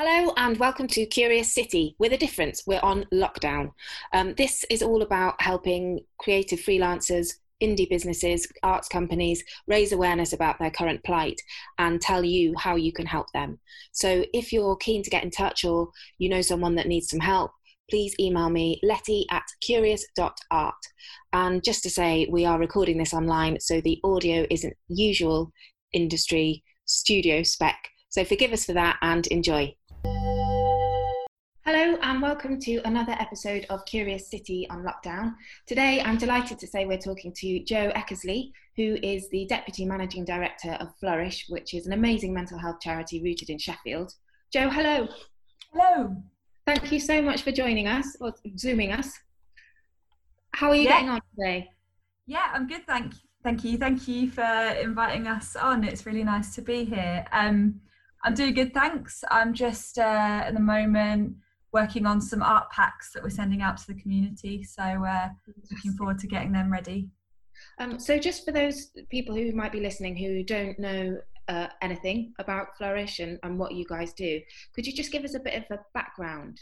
Hello and welcome to Curious City. With a difference, we're on lockdown. Um, this is all about helping creative freelancers, indie businesses, arts companies raise awareness about their current plight and tell you how you can help them. So if you're keen to get in touch or you know someone that needs some help, please email me letty at curious.art. And just to say, we are recording this online, so the audio isn't usual industry studio spec. So forgive us for that and enjoy. Hello and welcome to another episode of Curious City on Lockdown. Today I'm delighted to say we're talking to Joe Eckersley, who is the Deputy Managing Director of Flourish, which is an amazing mental health charity rooted in Sheffield. Joe, hello. Hello. Thank you so much for joining us or zooming us. How are you yeah. getting on today? Yeah, I'm good, thank you. Thank you. Thank you for inviting us on. It's really nice to be here. Um, I'm doing good, thanks. I'm just uh, at the moment working on some art packs that we're sending out to the community. So uh, looking forward to getting them ready. Um, so just for those people who might be listening who don't know uh, anything about Flourish and, and what you guys do, could you just give us a bit of a background?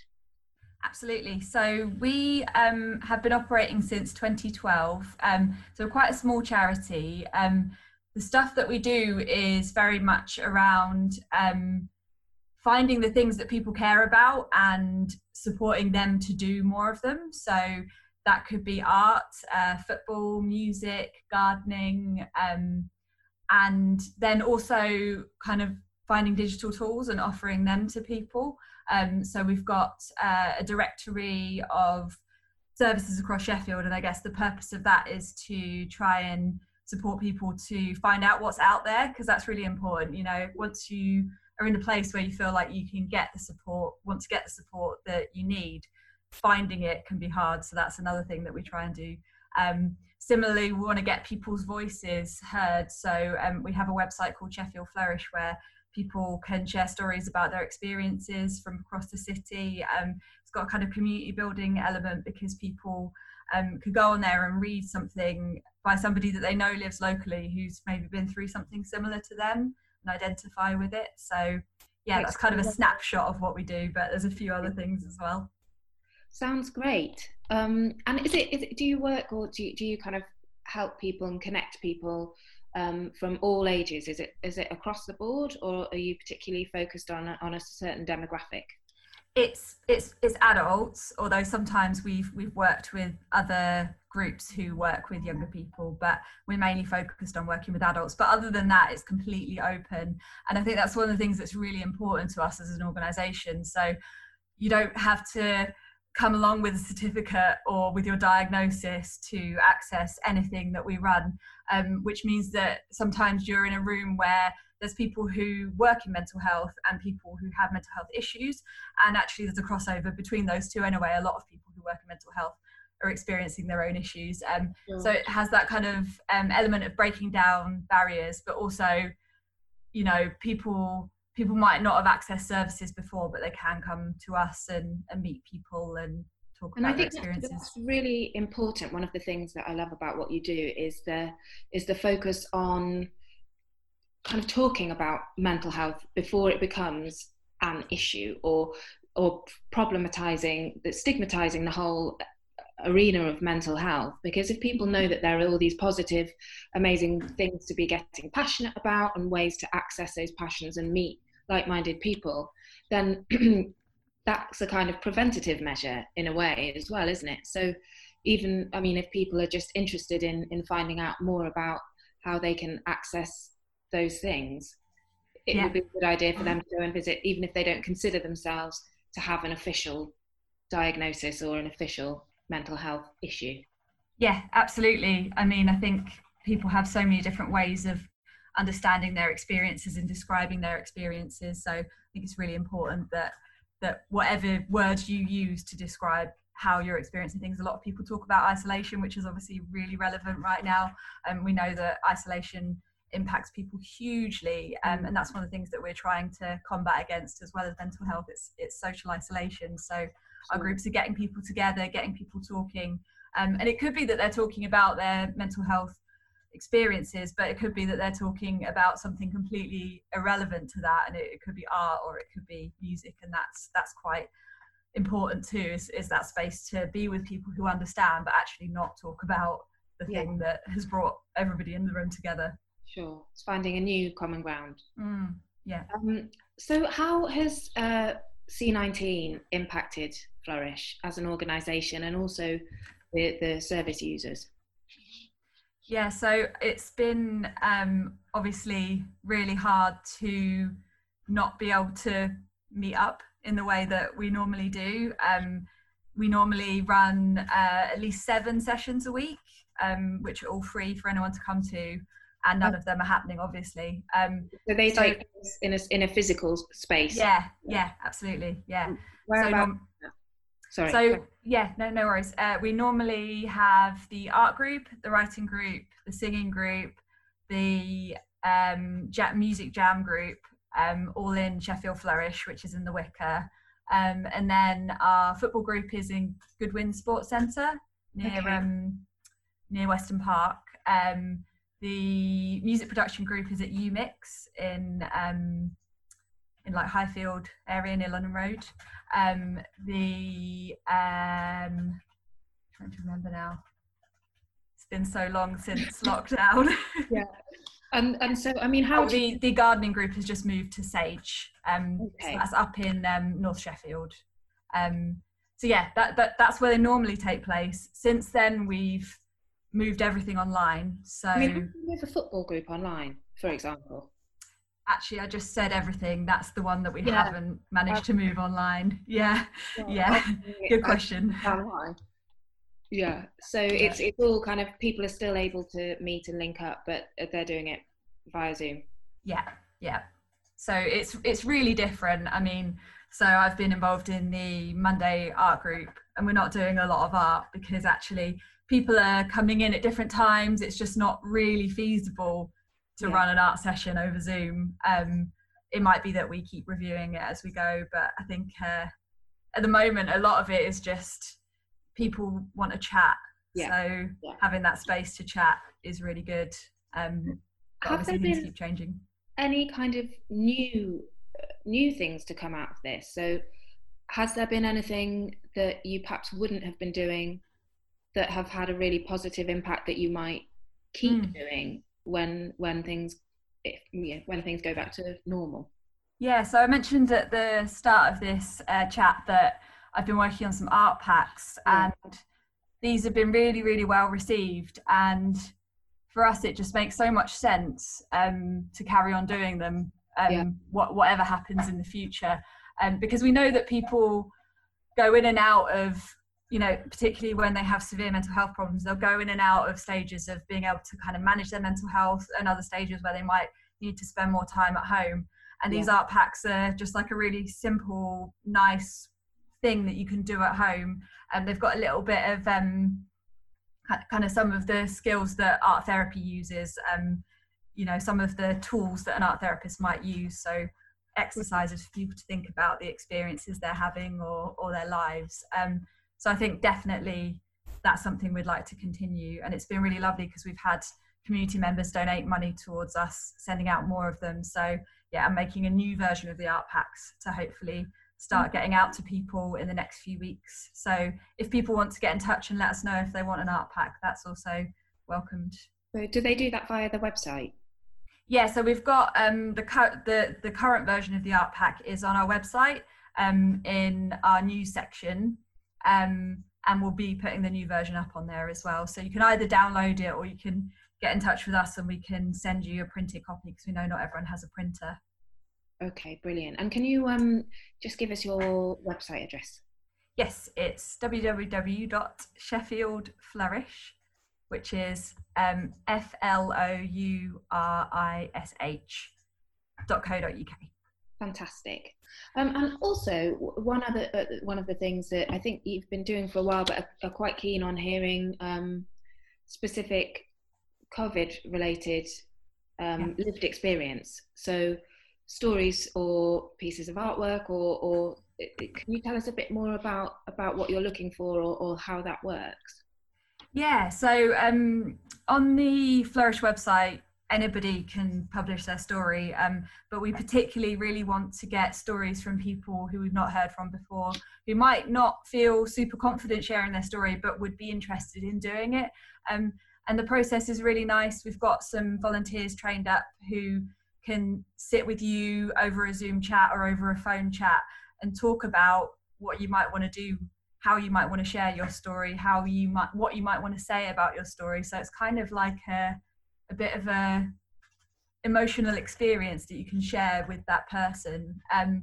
Absolutely. So we um, have been operating since 2012. Um, so quite a small charity. Um, the stuff that we do is very much around um, finding the things that people care about and supporting them to do more of them. So that could be art, uh, football, music, gardening, um, and then also kind of finding digital tools and offering them to people. Um, so we've got uh, a directory of services across Sheffield, and I guess the purpose of that is to try and support people to find out what's out there because that's really important. You know, once you are in a place where you feel like you can get the support, want to get the support that you need, finding it can be hard. So that's another thing that we try and do. Um, similarly, we want to get people's voices heard. So um, we have a website called Sheffield Flourish where people can share stories about their experiences from across the city. Um, it's got a kind of community building element because people um, could go on there and read something by somebody that they know lives locally who's maybe been through something similar to them and identify with it. So yeah, that's kind of a snapshot of what we do, but there's a few other things as well. Sounds great. Um, and is it, is it, do you work or do you, do you kind of help people and connect people um, from all ages? Is it, is it across the board or are you particularly focused on, on a certain demographic? It's it's it's adults although sometimes we've we've worked with other groups who work with younger people but we're mainly focused on working with adults. But other than that it's completely open. And i think that's one of the things that's really important to us as an organization. So you don't have to come along with a certificate or with your diagnosis to access anything that we run um, which means that sometimes you're in a room where there's people who work in mental health and people who have mental health issues and actually there's a crossover between those two anyway a lot of people who work in mental health are experiencing their own issues um, so it has that kind of um, element of breaking down barriers but also you know people people might not have accessed services before but they can come to us and, and meet people and talk and about I think their experiences. That's really important. One of the things that I love about what you do is the is the focus on kind of talking about mental health before it becomes an issue or or problematizing stigmatizing the whole arena of mental health. Because if people know that there are all these positive amazing things to be getting passionate about and ways to access those passions and meet like-minded people then that's a kind of preventative measure in a way as well isn't it? So even i mean if people are just interested in in finding out more about how they can access those things, it yeah. would be a good idea for them to go and visit, even if they don't consider themselves to have an official diagnosis or an official mental health issue. Yeah, absolutely. I mean, I think people have so many different ways of understanding their experiences and describing their experiences. So I think it's really important that that whatever words you use to describe how you're experiencing things. A lot of people talk about isolation, which is obviously really relevant right now. And we know that isolation impacts people hugely um, and that's one of the things that we're trying to combat against as well as mental health it's it's social isolation so sure. our groups are getting people together getting people talking um, and it could be that they're talking about their mental health experiences but it could be that they're talking about something completely irrelevant to that and it, it could be art or it could be music and that's that's quite important too is, is that space to be with people who understand but actually not talk about the Yeah. thing that has brought everybody in the room together Sure, it's finding a new common ground. mm, yeah Um, so, how has uh, C19 impacted Flourish as an organisation and also the, the service users? Yeah, so it's been um, obviously really hard to not be able to meet up in the way that we normally do. Um, we normally run uh, at least seven sessions a week, um, which are all free for anyone to come to, and none of them are happening, obviously. Um, So they So- take in a in a physical space. yeah, yeah, absolutely, yeah. Where So about? norm- sorry. So yeah, no, no worries. Uh, we normally have the art group, the writing group, the singing group, the um, music jam group, um, all in Sheffield Flourish, which is in the Wicker, um, and then our football group is in Goodwin Sports Centre near Okay. um, near Weston Park. Um, the music production group is at UMix in um, in like Highfield area near London Road. Um, the um, I'm trying to remember now. It's been so long since lockdown. Yeah. And and so I mean, how oh, do you, the the gardening group has just moved to Sage. Um, so Okay. that's up in um, North Sheffield. Um, so yeah, that, that that's where they normally take place. Since then, we've moved everything online. So I mean, move a football group online, for example? actually, I just said everything. That's the one that we Yeah. haven't managed to move online. Yeah, yeah. I- Good question. Yeah. So it's it's all kind of people are still able to meet and link up, but they're doing it via Zoom. yeah yeah so it's it's really different i mean so i've been involved in the monday art group and we're not doing a lot of art because actually people are coming in at different times it's just not really feasible to Yeah. run an art session over zoom um it might be that we keep reviewing it as we go but i think uh, at the moment a lot of it is just people want to chat Yeah. so Yeah. having that space to chat is really good um Have there been- keep changing Any kind of new uh, new things to come out of this? So has there been anything that you perhaps wouldn't have been doing that have had a really positive impact that you might keep Mm. doing when when things if, yeah, when things go back to normal? Yeah, so I mentioned at the start of this uh, chat that I've been working on some art packs, Yeah. and these have been really, really well received. And for us, it just makes so much sense um, to carry on doing them, um, Yeah. what, whatever happens in the future. Um, because we know that people go in and out of, you know, particularly when they have severe mental health problems, they'll go in and out of stages of being able to kind of manage their mental health and other stages where they might need to spend more time at home. And these art packs are just like a really simple nice thing that you can do at home. And they've got a little bit of um kind of some of the skills that art therapy uses um you know some of the tools that an art therapist might use. So exercises for people to think about the experiences they're having or or their lives. Um so i think definitely that's something we'd like to continue and it's been really lovely because we've had community members donate money towards us sending out more of them so yeah, I'm making a new version of the art packs to hopefully start getting out to people in the next few weeks. So if people want to get in touch and let us know if they want an art pack, that's also welcomed. So do they do that via the website? Yeah, so we've got um, the, cu- the the current version of the art pack is on our website um, in our news section, um, and we'll be putting the new version up on there as well. So you can either download it or you can get in touch with us and we can send you a printed copy because we know not everyone has a printer. Okay, brilliant. And can you um just give us your website address? Yes, it's www.sheffieldflourish, which is um, F L O U R I S H dot co dot uk. Fantastic. Um, and also one other uh, one of the things that I think you've been doing for a while, but are, are quite keen on hearing um, specific COVID-related um, lived experience. So stories or pieces of artwork, or, or can you tell us a bit more about about what you're looking for, or, or how that works? Yeah, so um, on the Flourish website, anybody can publish their story, um, but we particularly really want to get stories from people who we've not heard from before, who might not feel super confident sharing their story, but would be interested in doing it. Um, and the process is really nice. We've got some volunteers trained up who can sit with you over a Zoom chat or over a phone chat and talk about what you might want to do how you might want to share your story how you might what you might want to say about your story so it's kind of like a a bit of a emotional experience that you can share with that person. Um,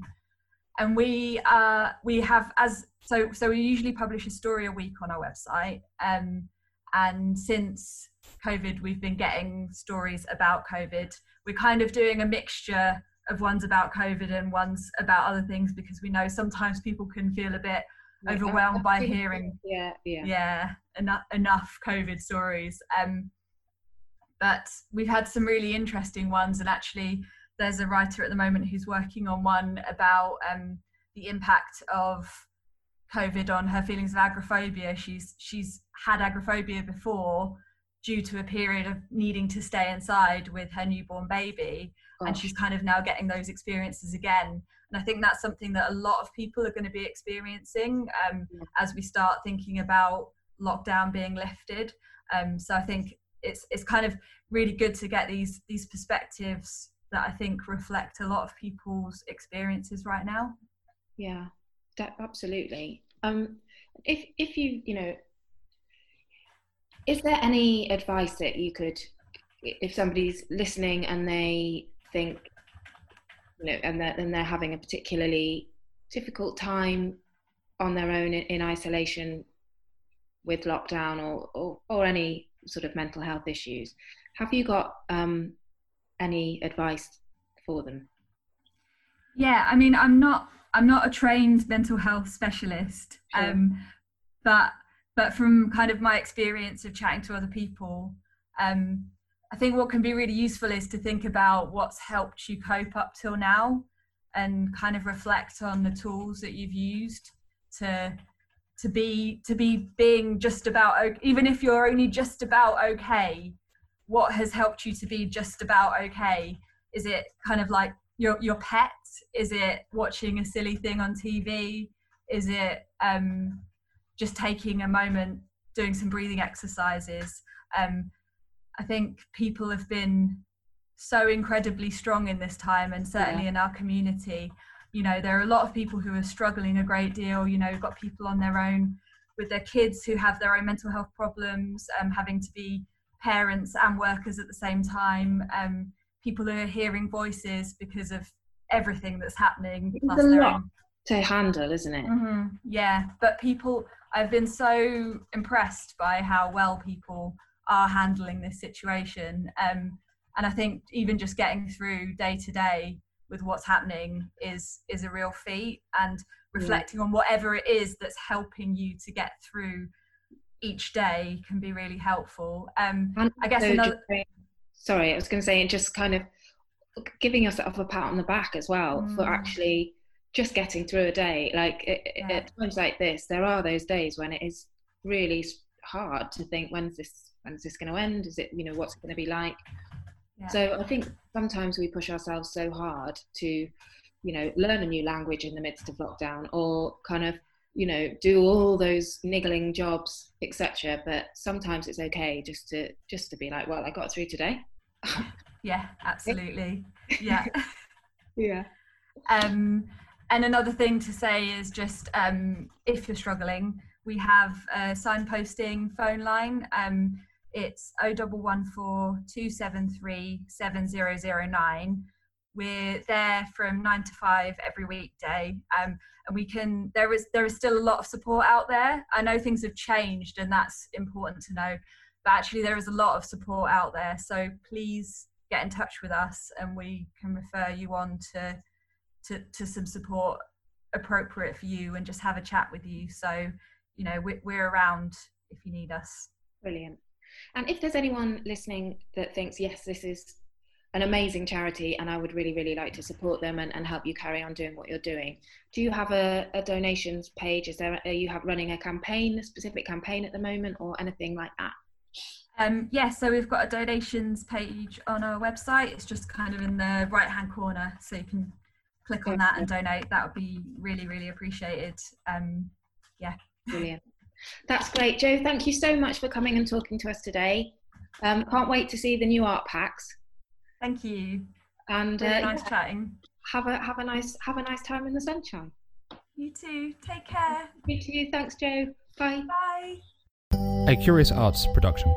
and we uh, we have as so so we usually publish a story a week on our website. Um, and since covid we've been getting stories about covid. We're kind of doing a mixture of ones about covid and ones about other things because we know sometimes people can feel a bit overwhelmed by hearing yeah yeah. Yeah enough enough covid stories. Um but we've had some really interesting ones and actually there's a writer at the moment who's working on one about um, the impact of covid on her feelings of agoraphobia she's she's had agoraphobia before due to a period of needing to stay inside with her newborn baby Gosh. and she's kind of now getting those experiences again and i think that's something that a lot of people are going to be experiencing um, yeah. as we start thinking about lockdown being lifted um, so i think it's it's kind of really good to get these these perspectives that I think reflect a lot of people's experiences right now. Yeah, that, absolutely. Um, if if you you know, is there any advice that you could, if somebody's listening and they think, you know, and they're, and they're having a particularly difficult time on their own in, in isolation with lockdown or, or or any sort of mental health issues. Have you got um, any advice for them? Yeah, I mean, I'm not I'm not a trained mental health specialist, sure. um, but but from kind of my experience of chatting to other people, um, I think what can be really useful is to think about what's helped you cope up till now, and kind of reflect on the tools that you've used to to be to be being just about even if you're only just about okay what has helped you to be just about okay? Is it kind of like your your pet? Is it watching a silly thing on tv is it um, just taking a moment doing some breathing exercises? Um, i think people have been so incredibly strong in this time and certainly yeah. in our community you know there are a lot of people who are struggling a great deal you know we've got people on their own with their kids who have their own mental health problems um, having to be parents and workers at the same time um, people who are hearing voices because of everything that's happening it's a lot own... to handle isn't it mm-hmm. yeah but people i've been so impressed by how well people are handling this situation um, and i think even just getting through day to day with what's happening is is a real feat and reflecting on whatever it is that's helping you to get through each day can be really helpful. Um i guess another sorry i was going to say just kind of giving yourself a pat on the back as well mm. for actually just getting through a day. Like yeah. at times like this there are those days when it is really hard to think when's this when's this going to end? Is it you know what's it going to be like so I think sometimes we push ourselves so hard to, you know, learn a new language in the midst of lockdown or kind of, you know, do all those niggling jobs, etc. But sometimes it's okay just to just to be like, well, I got through today. yeah, absolutely. Yeah. yeah. Um, and another thing to say is just um, if you're struggling, we have a signposting phone line. Um, it's 0114 273 7009. We're there from nine to five every weekday. Um, and we can, there is, there is still a lot of support out there. I know things have changed and that's important to know, but actually there is a lot of support out there. So please get in touch with us and we can refer you on to, to, to some support appropriate for you and just have a chat with you. So, you know, we're, we're around if you need us. Brilliant. And if there's anyone listening that thinks, yes, this is an amazing charity and I would really, really like to support them and, and help you carry on doing what you're doing. Do you have a, a donations page? Is there, are you have running a campaign, a specific campaign at the moment or anything like that? Um, yeah, so we've got a donations page on our website. It's just kind of in the right hand corner. So you can click on that and donate. That would be really, really appreciated. Um, yeah. Brilliant. That's great. Joe. thank you so much for coming and talking to us today. Um, can't wait to see the new art packs. Thank you. And really uh, nice yeah, chatting. Have a have a nice have a nice time in the sunshine. You too. Take care. You too. Thanks, Joe. Bye. Bye. A Curious Arts production.